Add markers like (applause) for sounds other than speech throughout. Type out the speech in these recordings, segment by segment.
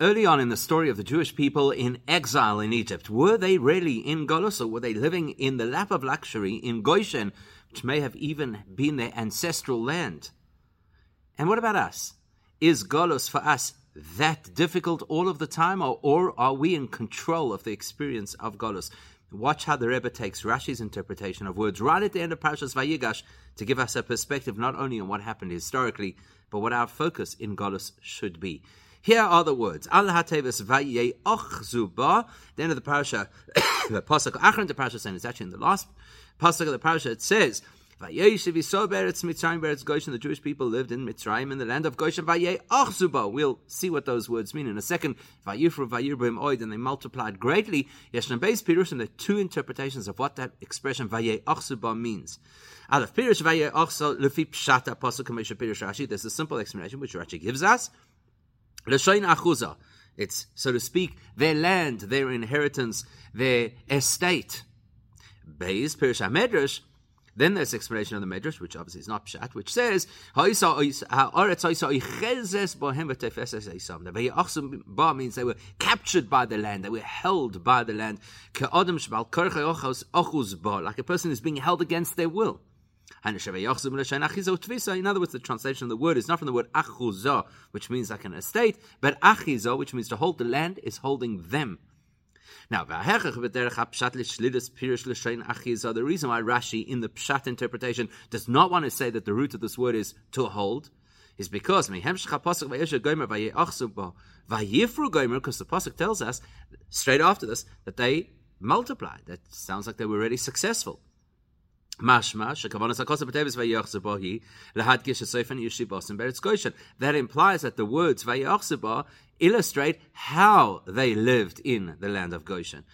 early on in the story of the Jewish people in exile in Egypt, were they really in Golos or were they living in the lap of luxury in Goshen, which may have even been their ancestral land? And what about us? Is Golos for us that difficult all of the time, or, or are we in control of the experience of Golos? Watch how the Rebbe takes Rashi's interpretation of words right at the end of Parashas Vayigash to give us a perspective not only on what happened historically, but what our focus in Golos should be. Here are the words. Al hatevis zuba. The end of the parasha, (coughs) the pasuk achron the parasha, saying it's actually in the last pasuk of the parasha. It says. The Jewish people lived in Mitzrayim in the land of Goshen. We'll see what those words mean in a second. And they multiplied greatly. Yeshna beis pirushim. There are two interpretations of what that expression means. There's a simple explanation which Rashi gives us. L'shayin achuza. It's, so to speak, their land, their inheritance, their estate. Beis Pirish HaMedrash, then there's explanation of the Medrash, which obviously is not Pshat, which says, The means they were captured by the land, they were held by the land. Like a person is being held against their will. In other words, the translation of the word is not from the word achuzah, which means like an estate, but achizah, which means to hold the land, is holding them. Now, the reason why Rashi in the Pshat interpretation does not want to say that the root of this word is to hold is because because the pasuk tells us straight after this that they multiplied. That sounds like they were already successful. That implies that the words illustrate how they lived in the land of Goshen.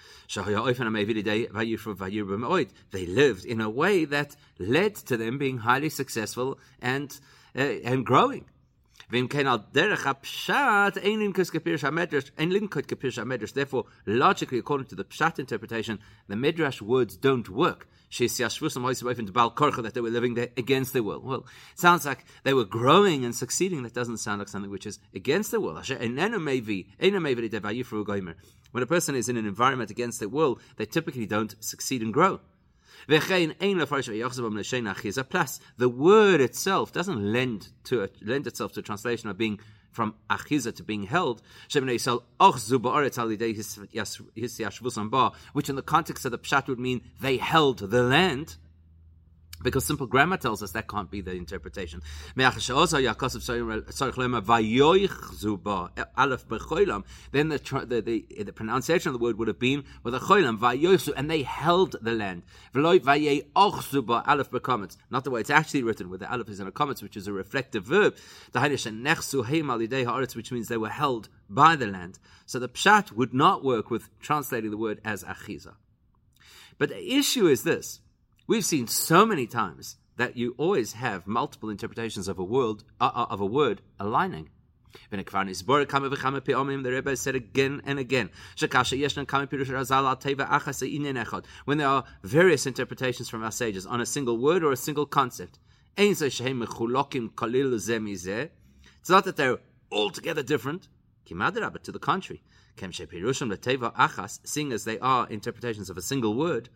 They lived in a way that led to them being highly successful and uh, and growing. Therefore, logically, according to the Pshat interpretation, the Midrash words don't work that they were living there against their will. Well, sounds like they were growing and succeeding. That doesn't sound like something which is against their will. When a person is in an environment against their will, they typically don't succeed and grow. The word itself doesn't lend to lend itself to translation of being from achiza to being held, which in the context of the pshat would mean they held the land. Because simple grammar tells us that can't be the interpretation. Then the, the, the, the pronunciation of the word would have been with a cholam, and they held the land. Not the way it's actually written, where the aleph is in a comments, which is a reflective verb, which means they were held by the land. So the pshat would not work with translating the word as achiza. But the issue is this We've seen so many times that you always have multiple interpretations of a word, uh, uh of a word aligning. The Rebbe said again and again when there are various interpretations from our sages on a single word or a single concept. It's not that they're altogether different, to the contrary seeing as they are interpretations of a single word,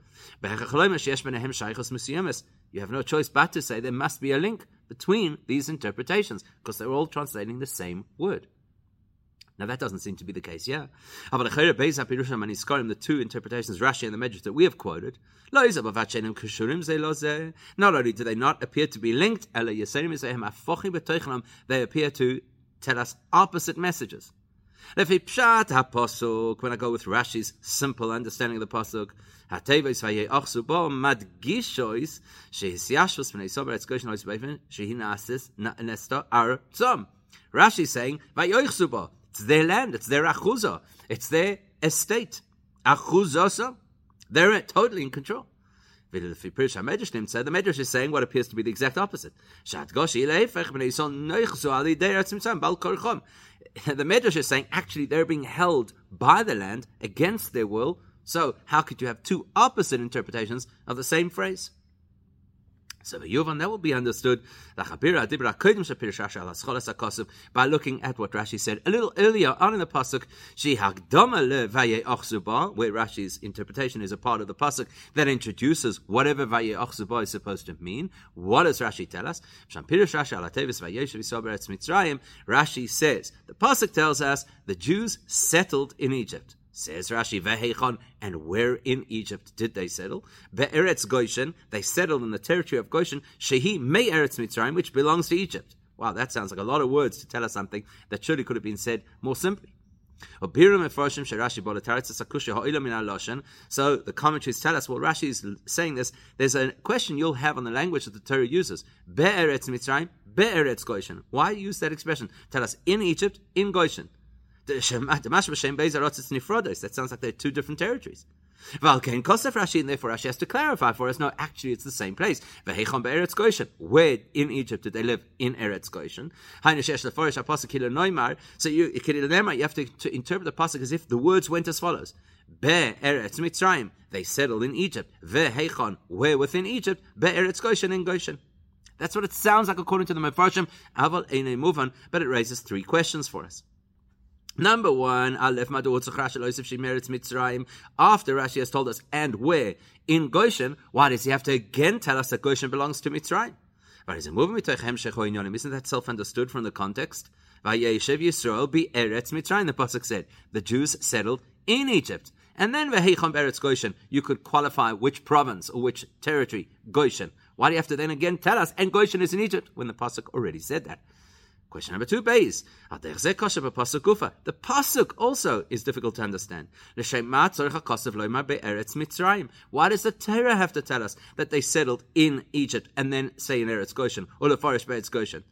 you have no choice but to say there must be a link between these interpretations, because they're all translating the same word. Now that doesn't seem to be the case, yeah. The two interpretations, Rashi and the Medrash that we have quoted, not only do they not appear to be linked, they appear to tell us opposite messages. Lefi pshat ha-posuk, when I go with Rashi's simple understanding of the posuk, ha-teves vayei bo madgishois, shehis yashvus v'nei sober etz goshen ois beifin, shehi nasis nesta ar tzom. Rashi is saying, vayei bo, it's their land, it's their achuza, it's their estate. Achuzosa, they're totally in control. The Medrash is saying what appears to be the exact opposite. (laughs) the Medrash is saying actually they're being held by the land against their will. So how could you have two opposite interpretations of the same phrase? So the Yuvan, that will be understood by looking at what Rashi said a little earlier on in the pasuk. She where Rashi's interpretation is a part of the pasuk that introduces whatever vaye achzuba is supposed to mean. What does Rashi tell us? Rashi says the pasuk tells us the Jews settled in Egypt. Says Rashi, Vehechon, and where in Egypt did they settle? Be'eretz Goshen, they settled in the territory of Goshen, Shehi Me Eretz Mitzrayim, which belongs to Egypt. Wow, that sounds like a lot of words to tell us something that surely could have been said more simply. So the commentaries tell us, well, Rashi is saying this. There's a question you'll have on the language that the Torah uses. Be'eretz Mitzrayim, be'eretz Goshen. Why use that expression? Tell us in Egypt, in Goshen. That sounds like they're two different territories. Valkein Kosef Rashi, and therefore Rashi has to clarify for us. No, actually, it's the same place. Where in Egypt did they live? In Eretz Goshen. So you, you have to, to interpret the pasuk as if the words went as follows: Be Eretz Mitzrayim. They settled in Egypt. Vehechon. Where within Egypt? Be Eretz Goshen in Goshen. That's what it sounds like according to the Mefarshim. Aval Muvan, but it raises three questions for us. Number one, Aleph Mitzrayim. After Rashi has told us, and where? In Goshen, why does he have to again tell us that Goshen belongs to Mitzrayim? Isn't that self-understood from the context? Be Eretz Mitzrayim, the Pasuk said. The Jews settled in Egypt. And then you could qualify which province or which territory, Goshen. Why do you have to then again tell us, and Goshen is in Egypt, when the Pasuk already said that? Question number two, base. The pasuk also is difficult to understand. Why does the Torah have to tell us that they settled in Egypt and then say in Eretz Goshen or Lefarish Beretz Goshen?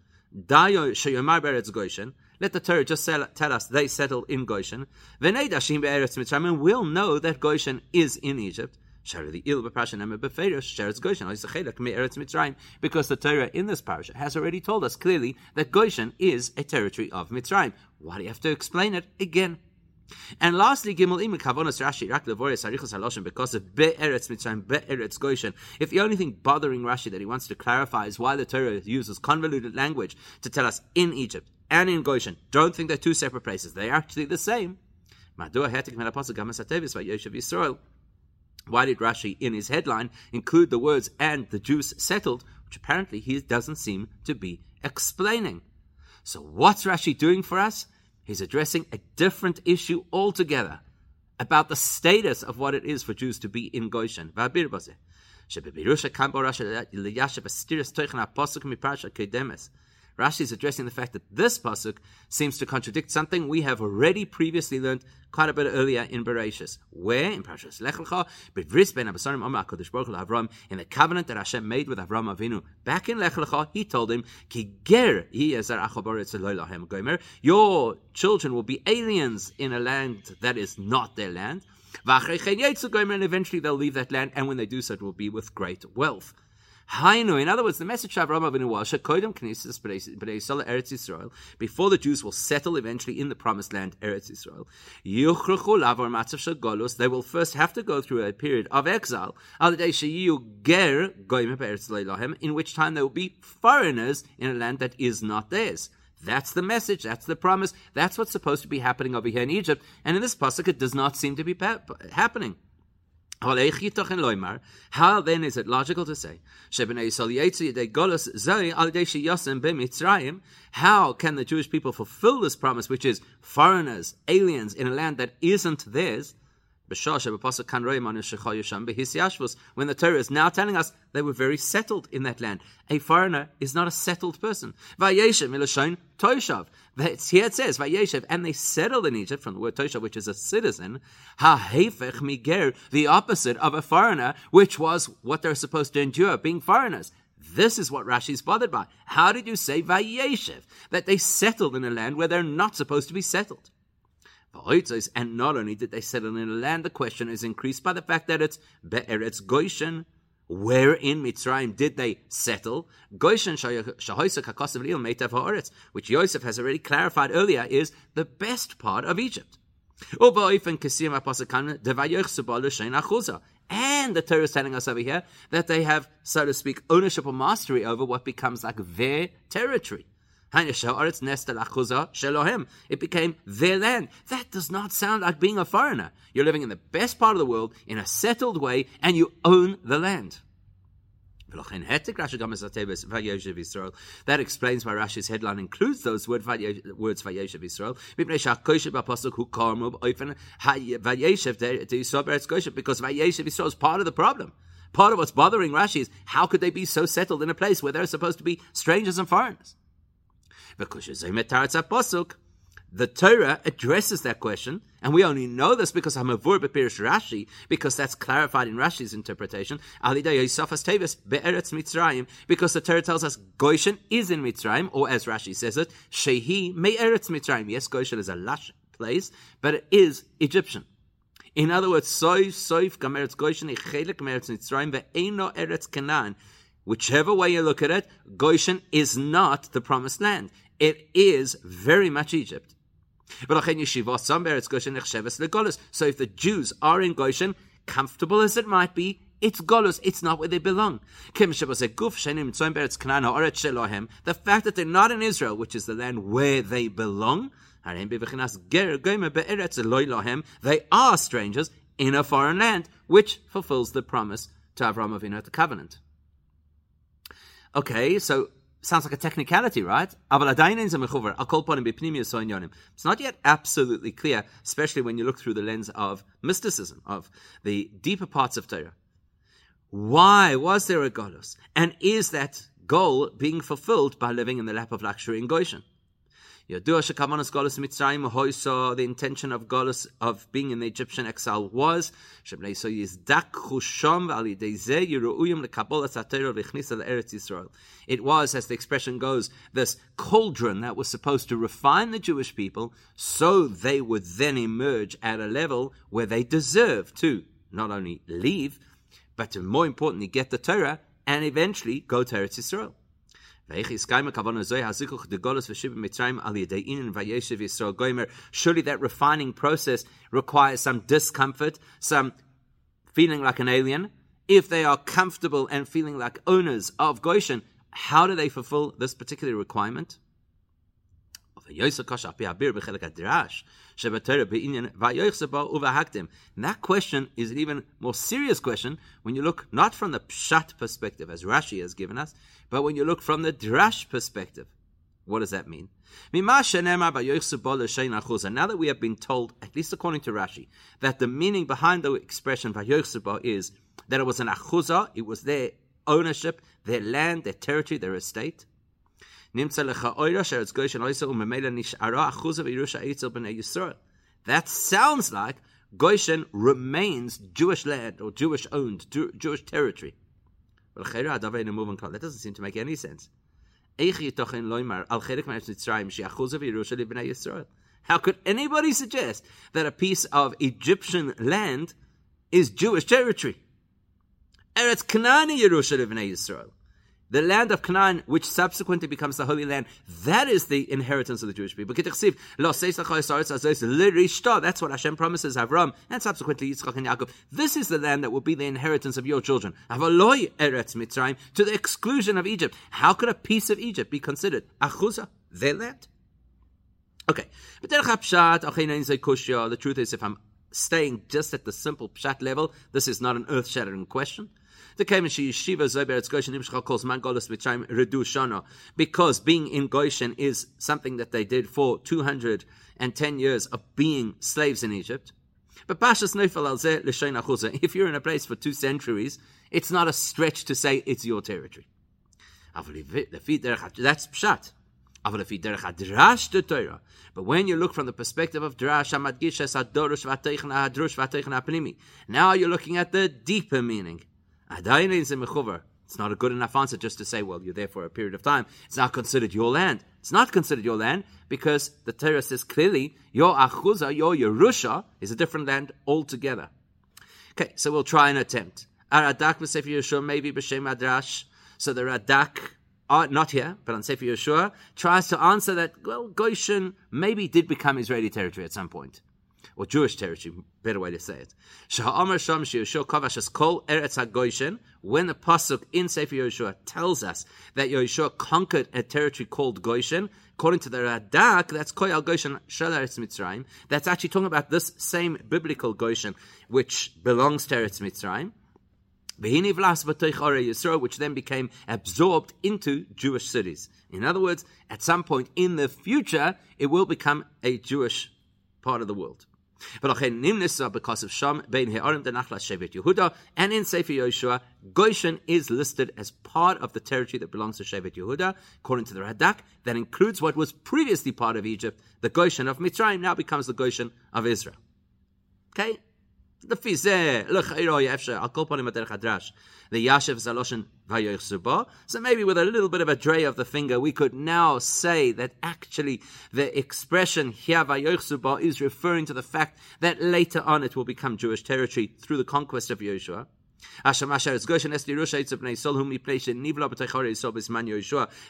Let the Torah just tell us they settled in Goshen. And we'll know that Goshen is in Egypt. Because the Torah in this parasha has already told us clearly that Goshen is a territory of Mitzrayim. Why do you have to explain it again? And lastly, Gimel Im Kavonas Rashi Rak Levoris Arichos Haloshim because of Be'eretz Mitzrayim Be'eretz Goshen. If the only thing bothering Rashi that he wants to clarify is why the Torah uses convoluted language to tell us in Egypt and in Goshen, don't think they're two separate places. They're actually the same. Madua Hetik Melaposah Gamas Yisrael. Why did Rashi, in his headline, include the words and the Jews settled, which apparently he doesn't seem to be explaining? So, what's Rashi doing for us? He's addressing a different issue altogether about the status of what it is for Jews to be in Goshen. Rashi is addressing the fact that this pasuk seems to contradict something we have already previously learned quite a bit earlier in Bereshis. Where in Parashas Lech Lecha, Bivris ben Abasarim Omar Kodesh Baruch Avram in the covenant that Hashem made with Avram Avinu back in Lech Lecha, He told him, "Ki ger gomer." Your children will be aliens in a land that is not their land. And eventually they'll leave that land, and when they do so, it will be with great wealth. Hainu, in other words, the message of Avraham Avinu was Shekodim Knesses Eretz Yisrael before the Jews will settle eventually in the Promised Land, Eretz Yisrael. Yuchruchu Matzav. They will first have to go through a period of exile. Al Ger in which time they will be foreigners in a land that is not theirs. That's the message. That's the promise. That's what's supposed to be happening over here in Egypt. And in this pasuk, it does not seem to be pa- happening. How then is it logical to say, how can the Jewish people fulfill this promise, which is foreigners, aliens in a land that isn't theirs? When the Torah is now telling us they were very settled in that land. A foreigner is not a settled person. It's here it says, and they settled in Egypt from the word Toshav, which is a citizen. Ha-hefech the opposite of a foreigner, which was what they're supposed to endure, being foreigners. This is what Rashi is bothered by. How did you say Vayeshev? That they settled in a land where they're not supposed to be settled. And not only did they settle in a land, the question is increased by the fact that it's Be'eretz Goshen, where in Mitzrayim did they settle? Goshen which Yosef has already clarified earlier, is the best part of Egypt. And And the Torah is telling us over here that they have, so to speak, ownership or mastery over what becomes like their territory. It became their land. That does not sound like being a foreigner. You're living in the best part of the world in a settled way and you own the land. That explains why Rashi's headline includes those words. Because Vayeshev Israel is part of the problem. Part of what's bothering Rashi is how could they be so settled in a place where they're supposed to be strangers and foreigners? Because the Torah addresses that question, and we only know this because Hamavur Bepirish Rashi, because that's clarified in Rashi's interpretation. Because the Torah tells us Goshen is in Mitzrayim, or as Rashi says it, Shehi Me Eretz Mitzrayim. Yes, Goshen is a lush place, but it is Egyptian. In other words, Soif Soif Gameretz Goshen Chelik Meretz Mitzrayim Ve'eno Eretz Canaan. Whichever way you look at it, Goshen is not the promised land. It is very much Egypt. So if the Jews are in Goshen, comfortable as it might be, it's Golus, it's not where they belong. The fact that they're not in Israel, which is the land where they belong, they are strangers in a foreign land, which fulfills the promise to Avram Avinu at the covenant. Okay, so sounds like a technicality, right? It's not yet absolutely clear, especially when you look through the lens of mysticism, of the deeper parts of Torah. Why was there a Golos? And is that goal being fulfilled by living in the lap of luxury in Goshen? The intention of Golus of being in the Egyptian exile was. It was, as the expression goes, this cauldron that was supposed to refine the Jewish people, so they would then emerge at a level where they deserve to not only leave, but to more importantly get the Torah and eventually go to Eretz Yisrael. Surely that refining process requires some discomfort, some feeling like an alien. If they are comfortable and feeling like owners of Goshen, how do they fulfill this particular requirement? That question is an even more serious question when you look not from the pshat perspective, as Rashi has given us, but when you look from the drash perspective. What does that mean? Now that we have been told, at least according to Rashi, that the meaning behind the expression is that it was an achuzah, it was their ownership, their land, their territory, their estate. That sounds like Goshen remains Jewish land or Jewish owned, Jewish territory. That doesn't seem to make any sense. How could anybody suggest that a piece of Egyptian land is Jewish territory? Eretz Kanani Yisrael the land of Canaan, which subsequently becomes the Holy Land, that is the inheritance of the Jewish people. That's what Hashem promises Avram and subsequently Yitzchak and Yaakov. This is the land that will be the inheritance of your children. To the exclusion of Egypt. How could a piece of Egypt be considered Achuza, their land? Okay. But the truth is, if I'm staying just at the simple pshat level, this is not an earth shattering question. Because being in Goshen is something that they did for 210 years of being slaves in Egypt. But Pashas Neufel Al If you're in a place for two centuries, it's not a stretch to say it's your territory. That's pshat. But when you look from the perspective of Drash, now you're looking at the deeper meaning. It's not a good enough answer just to say, well, you're there for a period of time. It's not considered your land. It's not considered your land because the Torah says clearly your Achuza, your Yerusha, is a different land altogether. Okay, so we'll try an attempt. Aradak Sefer Yehoshua, maybe B'Shem Adrash. So the Radak, not here, but on Sefer Yehoshua, tries to answer that, well, Goshen maybe did become Israeli territory at some point. Or Jewish territory, better way to say it. Sha'amar Sham Kol Eretz when the Pasuk in Sefer Yehoshua tells us that Yehoshua conquered a territory called Goshen, according to the Radak, that's Koyal Goshen Eretz Mitzrayim, that's actually talking about this same biblical Goshen, which belongs to Eretz Mitzrayim which then became absorbed into Jewish cities. In other words, at some point in the future, it will become a Jewish part of the world. But Nimnisa, because of Sham bein He'arim Nachla Shevet Yehuda, and in Sefer Yehoshua, Goshen is listed as part of the territory that belongs to Shevet Yehuda, according to the Radak. That includes what was previously part of Egypt. The Goshen of Mitzrayim now becomes the Goshen of Israel. Okay, לפי זה, לכאילו היה אפשר, על כל פנים הדרש. So maybe with a little bit of a dray of the finger, we could now say that actually the expression here vayochsubo is referring to the fact that later on it will become Jewish territory through the conquest of Yehoshua.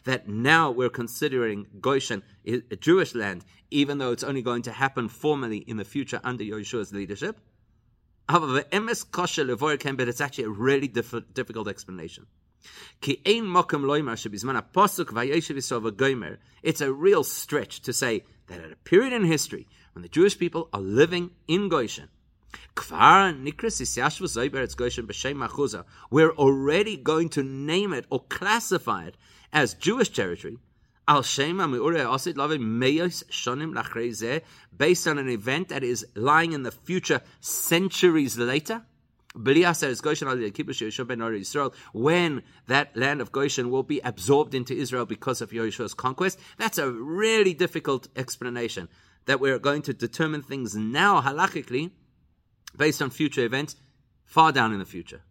That now we're considering Goshen a Jewish land, even though it's only going to happen formally in the future under Yehoshua's leadership but it's actually a really diff- difficult explanation. It's a real stretch to say that at a period in history when the Jewish people are living in Goshen, we're already going to name it or classify it as Jewish territory Al Shema Asid Meyos Shonim based on an event that is lying in the future centuries later. When that land of Goshen will be absorbed into Israel because of Yehoshua's conquest, that's a really difficult explanation. That we're going to determine things now halachically based on future events far down in the future.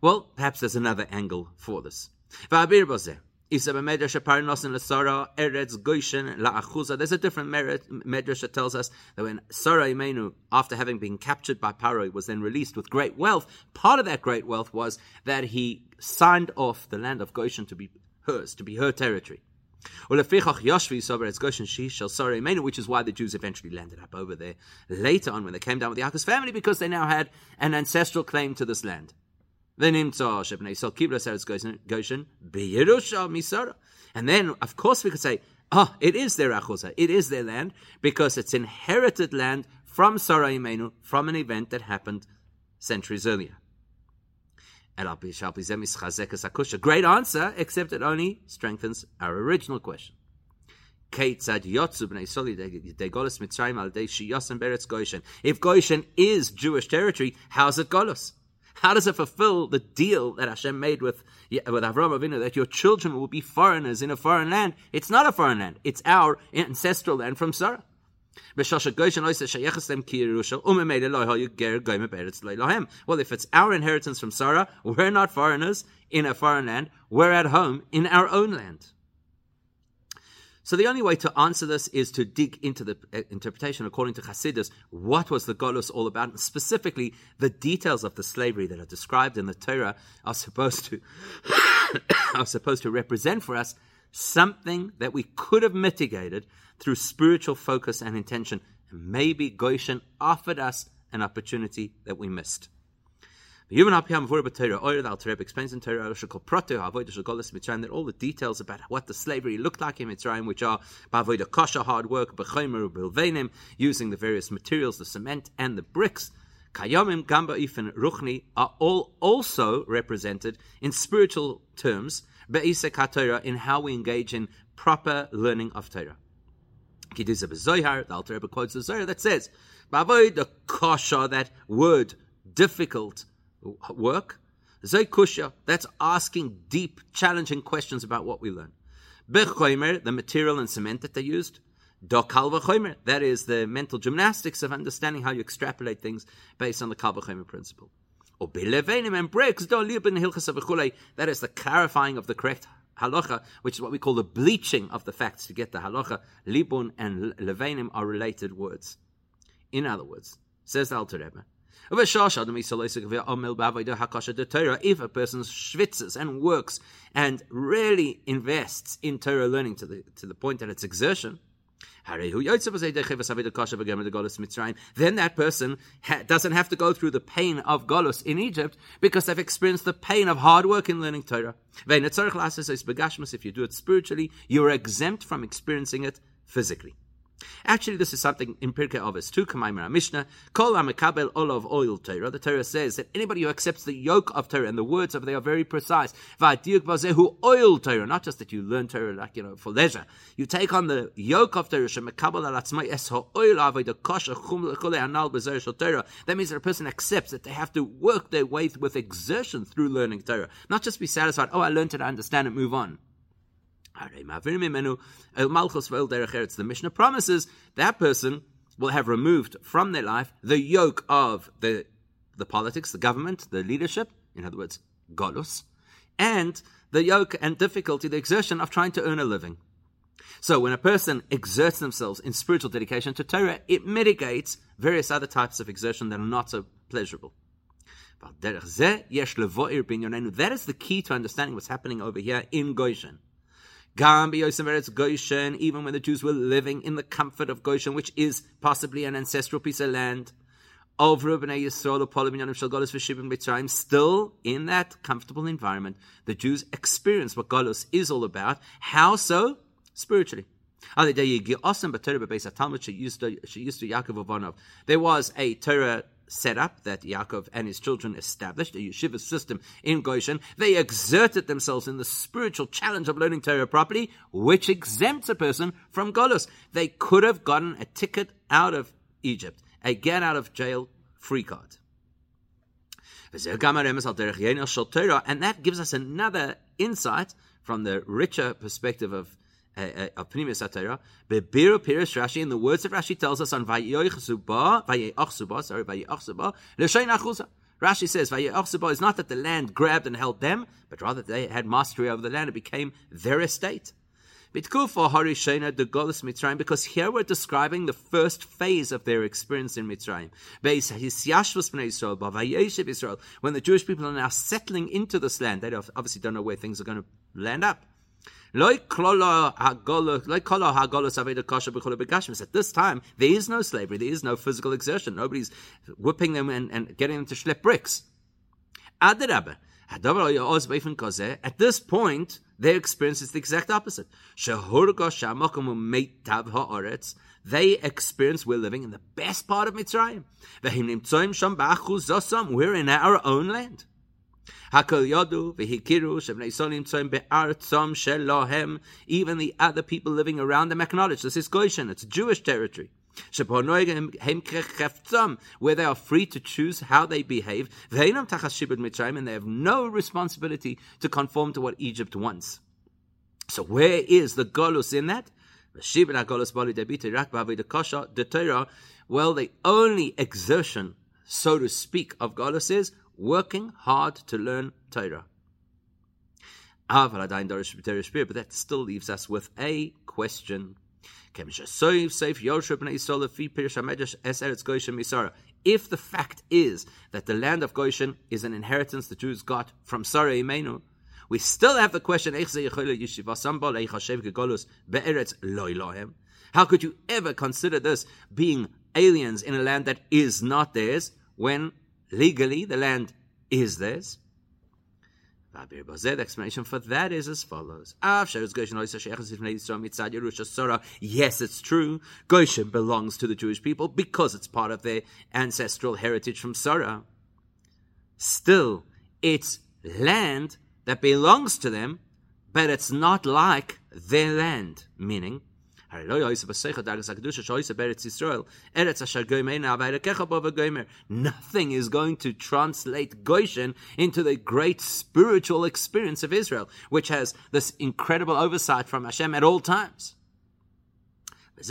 Well, perhaps there's another angle for this. There's a different medrash that tells us that when Sarah Imenu, after having been captured by Paro, was then released with great wealth, part of that great wealth was that he signed off the land of Goshen to be hers, to be her territory. Which is why the Jews eventually landed up over there later on when they came down with the Yaakov family because they now had an ancestral claim to this land. Misara. And then, of course, we could say, oh, it is their achuzah, it is their land, because it's inherited land from Sarah Imenu, from an event that happened centuries earlier. Great answer, except it only strengthens our original question. If Goshen is Jewish territory, how's it Golos? How does it fulfill the deal that Hashem made with with Avram Avinu that your children will be foreigners in a foreign land? It's not a foreign land; it's our ancestral land from Sarah. Well, if it's our inheritance from Sarah, we're not foreigners in a foreign land. We're at home in our own land. So the only way to answer this is to dig into the uh, interpretation according to Chassidus. What was the Golus all about? And specifically, the details of the slavery that are described in the Torah are supposed to (coughs) are supposed to represent for us something that we could have mitigated through spiritual focus and intention. maybe Goshen offered us an opportunity that we missed. Even up here, before Torah, or the Alter explains in Torah, called Proto, Avodah Shagolas Mitzrayim, that all the details about what the slavery looked like in Mitzrayim, which are Bavodah Kasha, hard work, Bechomer, Bilvenim, using the various materials, the cement and the bricks, Kayomim, Gamba, Ifan, Ruchni, are all also represented in spiritual terms, Be'isek HaTorah, in how we engage in proper learning of Torah. Kidiza Bezoyhar, the Alter quotes the Zohar that says, Bavodah Kasha, that word, difficult, work. Zaykusha, that's asking deep, challenging questions about what we learn. Bechoimer, the material and cement that they used. Dokal v'choimer, that is the mental gymnastics of understanding how you extrapolate things based on the kal v'choimer principle. Or belevenim and breaks, do liban hilchas that is the clarifying of the correct halacha, which is what we call the bleaching of the facts to get the halacha. Libun and levenim are related words. In other words, says the Alter Rebbe, if a person schwitzes and works and really invests in Torah learning to the, to the point that it's exertion, Then that person ha- doesn't have to go through the pain of Golus in Egypt because they've experienced the pain of hard work in learning Torah. If you do it spiritually, you're exempt from experiencing it physically. Actually, this is something in Pirkei Avos too. Kamaimer Mishnah, Kol Amikabel Olav Oil Torah. The Torah says that anybody who accepts the yoke of Torah, and the words of they are very precise. Va'diuk Bazehu Oil Torah. Not just that you learn Torah like you know for leisure. You take on the yoke of Torah. Shemakabel Alatzmai Es Ha'Oil Avodah Kosher Chum Lekole Anal Bezer Torah. That means that a person accepts that they have to work their way with exertion through learning Torah, not just be satisfied. Oh, I learned it, I understand it, move on. The Mishnah promises that person will have removed from their life the yoke of the, the politics, the government, the leadership, in other words, Golus, and the yoke and difficulty, the exertion of trying to earn a living. So when a person exerts themselves in spiritual dedication to Torah, it mitigates various other types of exertion that are not so pleasurable. That is the key to understanding what's happening over here in Goshen. Goshen, even when the Jews were living in the comfort of Goshen, which is possibly an ancestral piece of land. Still in that comfortable environment, the Jews experience what Golos is all about. How so? Spiritually. There was a Torah setup that Yaakov and his children established, a yeshiva system in Goshen, they exerted themselves in the spiritual challenge of learning Torah properly, which exempts a person from Golos. They could have gotten a ticket out of Egypt, a get out of jail free card. And that gives us another insight from the richer perspective of Eh, eh, of Pnimis HaTorah. Bebiru Pirish Rashi, in the words of Rashi, tells us on Vayeyochsuba, Vayeyochsuba, sorry, Vayeyochsuba, L'shein Achusa. Rashi says, Vayeyochsuba is not that the land grabbed and held them, but rather they had mastery over the land. It became their estate. Bitkufa Harishena the Golis Mitzrayim, because here we're describing the first phase of their experience in Mitzrayim. Israel, when the Jewish people are now settling into this land, they obviously don't know where things are going to land up. At this time, there is no slavery, there is no physical exertion. Nobody's whipping them and, and getting them to schlep bricks. At this point, their experience is the exact opposite. They experience we're living in the best part of Mitzrayim. We're in our own land. Hakol Yodu v'hikiru shebnei solim tzoim be'artzom shelohem. Even the other people living around them acknowledge this is Goshen. It's Jewish territory. Where they are free to choose how they behave, and they have no responsibility to conform to what Egypt wants. So, where is the Golus in that? Well, the only exertion, so to speak, of Golus is working hard to learn Torah. But that still leaves us with a question. If the fact is that the land of Goshen is an inheritance the Jews got from Sarah Imenu, we still have the question, how could you ever consider this being aliens in a land that is not theirs when legally the land is theirs. The explanation for that is as follows. Yes, it's true. Goshen belongs to the Jewish people because it's part of their ancestral heritage from Sarah. Still, it's land that belongs to them, but it's not like their land, meaning Nothing is going to translate Goshen into the great spiritual experience of Israel, which has this incredible oversight from Hashem at all times. And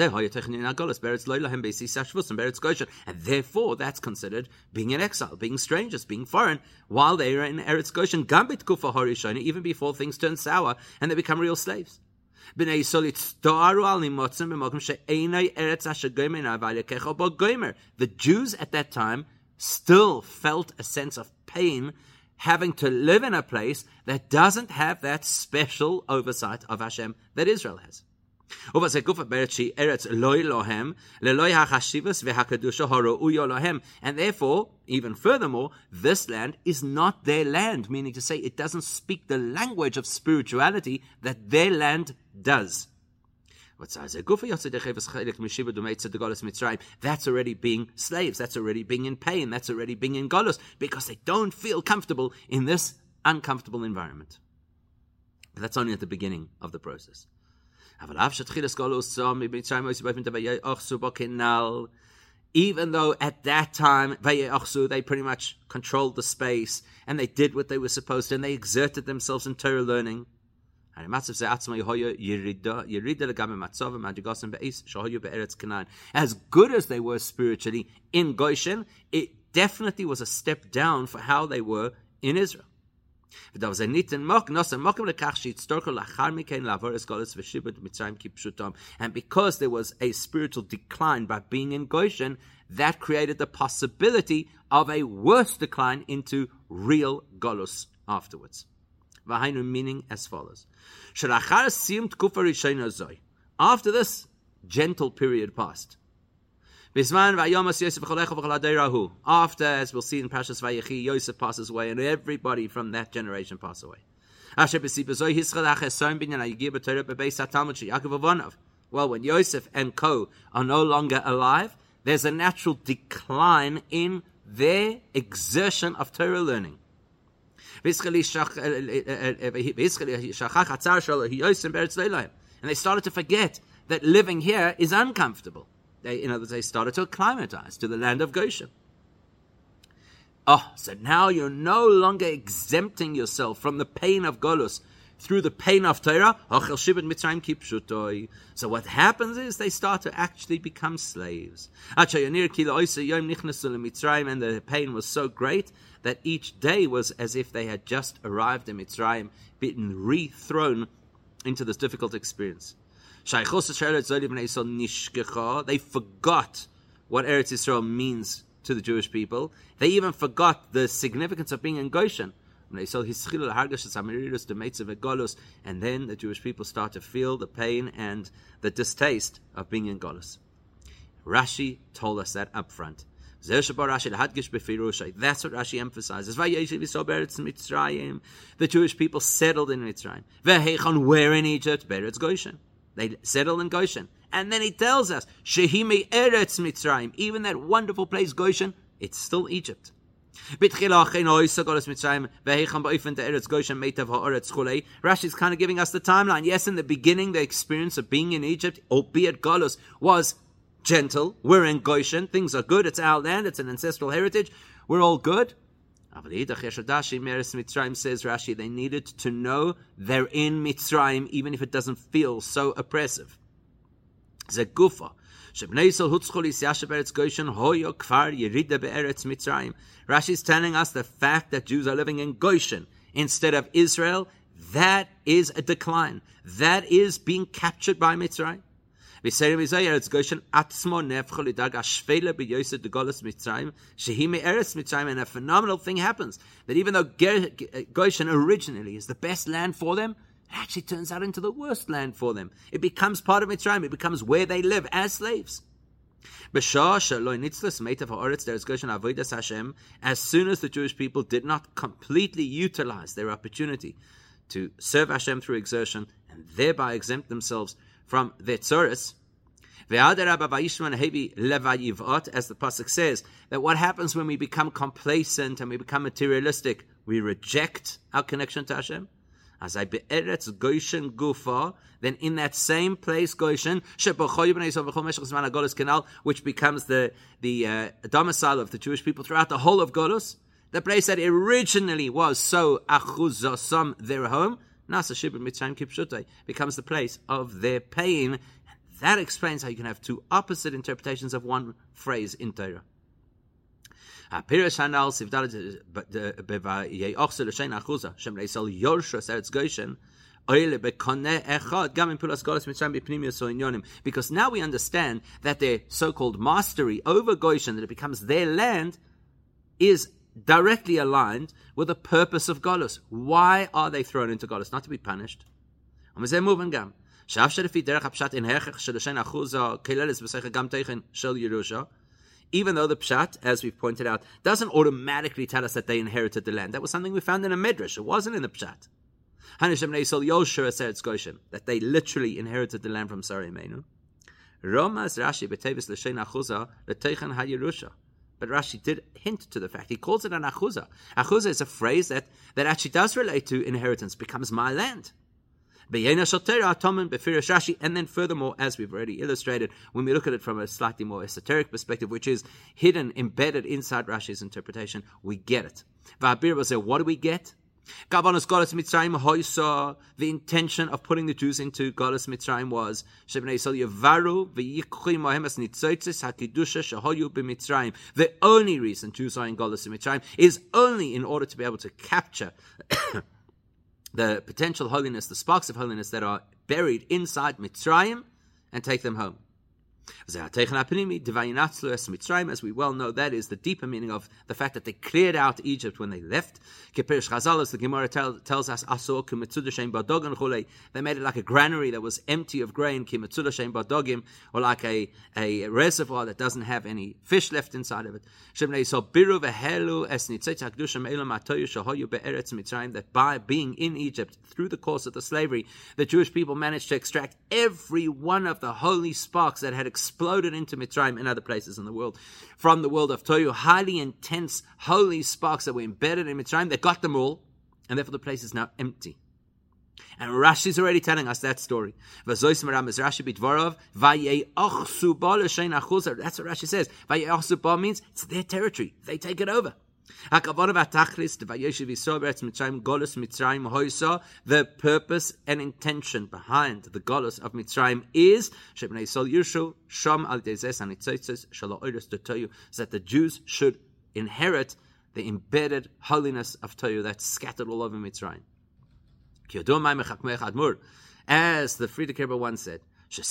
therefore, that's considered being in exile, being strangers, being foreign, while they are in Eretz Goshen, even before things turn sour and they become real slaves. Yisrael yitztaru al b'mokim she'enai eretz asher goymer kecho bo goymer. The Jews at that time still felt a sense of pain having to live in a place that doesn't have that special oversight of Hashem that Israel has. And therefore, even furthermore, this land is not their land, meaning to say it doesn't speak the language of spirituality that their land does. That's already being slaves. That's already being in pain. That's already being in golus because they don't feel comfortable in this uncomfortable environment. But that's only at the beginning of the process. Even though at that time they pretty much controlled the space and they did what they were supposed to and they exerted themselves in Torah learning. As good as they were spiritually in Goshen, it definitely was a step down for how they were in Israel. And because there was a spiritual decline by being in Goshen, that created the possibility of a worse decline into real Golus afterwards. Vahainu meaning as follows. After this gentle period passed. After, as we'll see in Pashas Vayechi, Yosef passes away, and everybody from that generation passes away. Well, when Yosef and Co are no longer alive, there's a natural decline in their exertion of Torah learning. Eh, eh, eh, and they started to forget that living here is uncomfortable. They, in other words, they started to acclimatize to the land of Goshen. Oh, so now you're no longer exempting yourself from the pain of Golus through the pain of Torah. So what happens is they start to actually become slaves. And the pain was so great that each day was as if they had just arrived in Mitzrayim, been rethrown into this difficult experience. They forgot what Eretz Yisrael means to the Jewish people. They even forgot the significance of being in Goshen. And then the Jewish people start to feel the pain and the distaste of being in Golus. Rashi told us that up front. That's what Rashi emphasizes. The Jewish people settled in Mitzrayim. Where in Egypt? Beretz Goshen. They settled in Goshen. And then he tells us, Shehime Eretz Mitzrayim. Even that wonderful place, Goshen, it's still Egypt. Rashi is kind of giving us the timeline. Yes, in the beginning, the experience of being in Egypt, albeit Golos, was gentle. We're in Goshen. Things are good. It's our land. It's an ancestral heritage. We're all good. Mitzrayim says Rashi, they needed to know they're in Mitzrayim, even if it doesn't feel so oppressive. Zegufa. Rashi is telling us the fact that Jews are living in Goshen instead of Israel, that is a decline. That is being captured by Mitzrayim. Goshen Mitzrayim Mitzrayim and a phenomenal thing happens that even though Goshen originally is the best land for them, it actually turns out into the worst land for them. It becomes part of Mitzrayim. It becomes where they live as slaves. As soon as the Jewish people did not completely utilize their opportunity to serve Hashem through exertion and thereby exempt themselves from their tzoris. As the pasuk says, that what happens when we become complacent and we become materialistic, we reject our connection to Hashem. Then in that same place Goshen, which becomes the the uh, domicile of the Jewish people throughout the whole of Golos, the place that originally was so achuzosam their home, Nasa Shibud Mitzrayim Kipshutai becomes the place of their pain. That explains how you can have two opposite interpretations of one phrase in Torah. Hanal because now we understand that their so-called mastery over Goshen, that it becomes their land, is directly aligned with the purpose of Golus. Why are they thrown into Golus? Not to be punished. שאף שלפי דרך הפשט אין הכרח שלשן אחוזו כללס בשכל גם תכן של ירושה, even though the pshat, as we've pointed out, doesn't automatically tell us that they inherited the land. That was something we found in a midrash. It wasn't in the pshat. That they literally inherited the land from Sarah Imenu. Romas Rashi. But Rashi did hint to the fact. He calls it an achuza. Achuza is a phrase that, that actually does relate to inheritance, becomes my land. And then furthermore, as we've already illustrated, when we look at it from a slightly more esoteric perspective, which is hidden, embedded inside Rashi's interpretation, we get it. What do we get? The intention of putting the Jews into Golas Mitzrayim was. The only reason Jews are in Golas Mitzrayim is only in order to be able to capture the potential holiness, the sparks of holiness that are buried inside Mitzrayim, and take them home. As we well know, that is the deeper meaning of the fact that they cleared out Egypt when they left. Chazal, the Gemara tell, tells us, they made it like a granary that was empty of grain, or like a, a reservoir that doesn't have any fish left inside of it. That by being in Egypt through the course of the slavery, the Jewish people managed to extract every one of the holy sparks that had exploded into Mitzrayim and other places in the world. From the world of Toyu, highly intense, holy sparks that were embedded in Mitzrayim, they got them all, and therefore the place is now empty. And Rashi Rashi's already telling us that story. That's what Rashi says. means it's their territory. They take it over. The purpose and intention behind the Golos of Mitzrayim is that the Jews should inherit the embedded holiness of Toyu that's scattered all over Mitzrayim. As the Frierdiker once said, how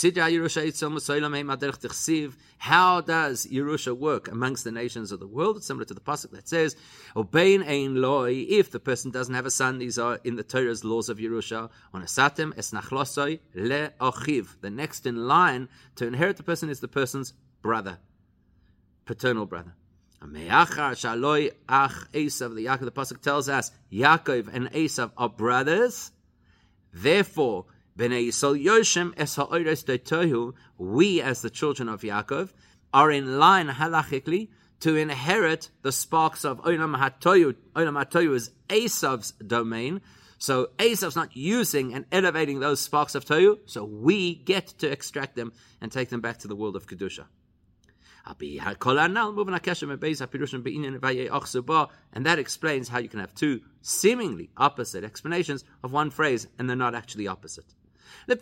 does Yerusha work amongst the nations of the world? It's similar to the pasuk that says, "Obein ein loy." If the person doesn't have a son, these are in the Torah's laws of Yerusha. On asatem es nachlosoi le ochiv. The next in line to inherit the person is the person's brother, paternal brother. Me'achar shaloi ach Esav. The Yaakov, the pasuk tells us, Yaakov and Esav are brothers. Therefore we, as the children of Yaakov, are in line halachically to inherit the sparks of Olam HaToyu. Olam HaToyu is Esav's domain. So Esav's not using and elevating those sparks of Toyu, so we get to extract them and take them back to the world of Kedusha. And that explains how you can have two seemingly opposite explanations of one phrase and they're not actually opposite. As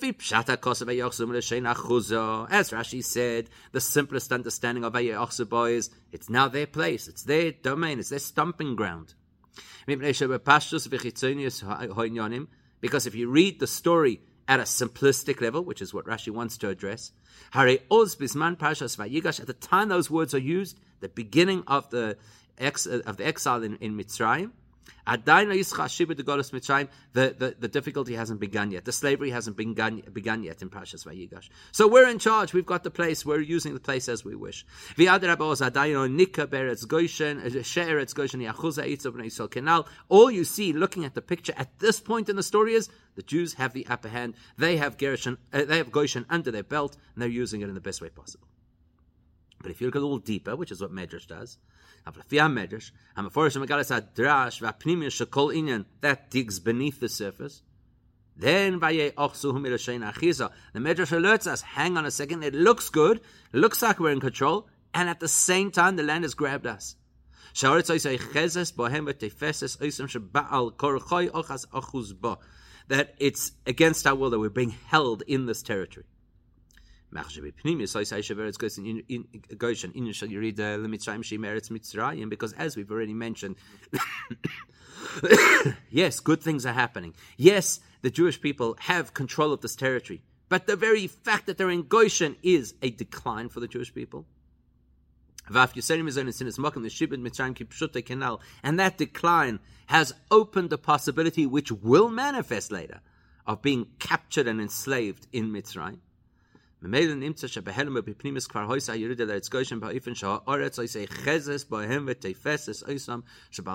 Rashi said, the simplest understanding of Vayeochseba is it's now their place, it's their domain, it's their stomping ground. Because if you read the story at a simplistic level, which is what Rashi wants to address, at the time those words are used, the beginning of the ex, of the exile in, in Mitzrayim, the, the, the difficulty hasn't begun yet. The slavery hasn't begun, begun yet in Parshas Vayigash. So we're in charge. We've got the place. We're using the place as we wish. All you see looking at the picture at this point in the story is the Jews have the upper hand. They have Gershon, uh, they have Goshen under their belt, and they're using it in the best way possible. But if you look a little deeper, which is what Medrash does, that digs beneath the surface. Then the Medrash alerts us, hang on a second, it looks good, it looks like we're in control, and at the same time the land has grabbed us. That it's against our will that we're being held in this territory. Because as we've already mentioned, yes, good things are happening. Yes, the Jewish people have control of this territory. But the very fact that they're in Goshen is a decline for the Jewish people. And that decline has opened the possibility, which will manifest later, of being captured and enslaved in Mitzrayim. Nimmt sich a ifen sha i say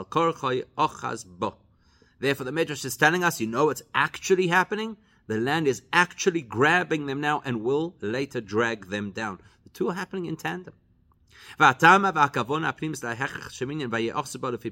kor achas ba Therefore the Midrash is telling us you know what's actually happening? The land is actually grabbing them now and will later drag them down. The two are happening in tandem. Va tama va kavon apnimis la hekh shminin va yeachs ba lefi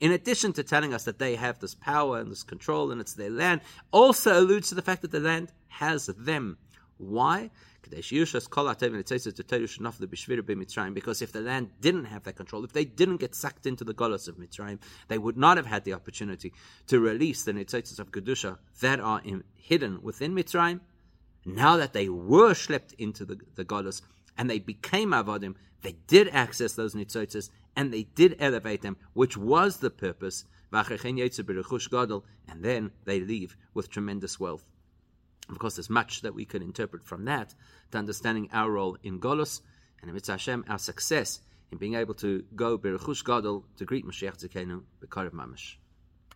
in addition to telling us that they have this power and this control and it's their land, also alludes to the fact that the land has them. Why? Because if the land didn't have that control, if they didn't get sucked into the golos of Mitzrayim, they would not have had the opportunity to release the nitzitzes of Kedusha that are in, hidden within Mitzrayim. Now that they were schlepped into the, the and they became avodim, they did access those nitzitzes and they did elevate them, which was the purpose. And then they leave with tremendous wealth. Of course, there's much that we can interpret from that to understanding our role in Golos and in Mitzvah Hashem, our success in being able to go Berechush Gadol to greet Mashiach Tzidkenu, Bekarev Mamash.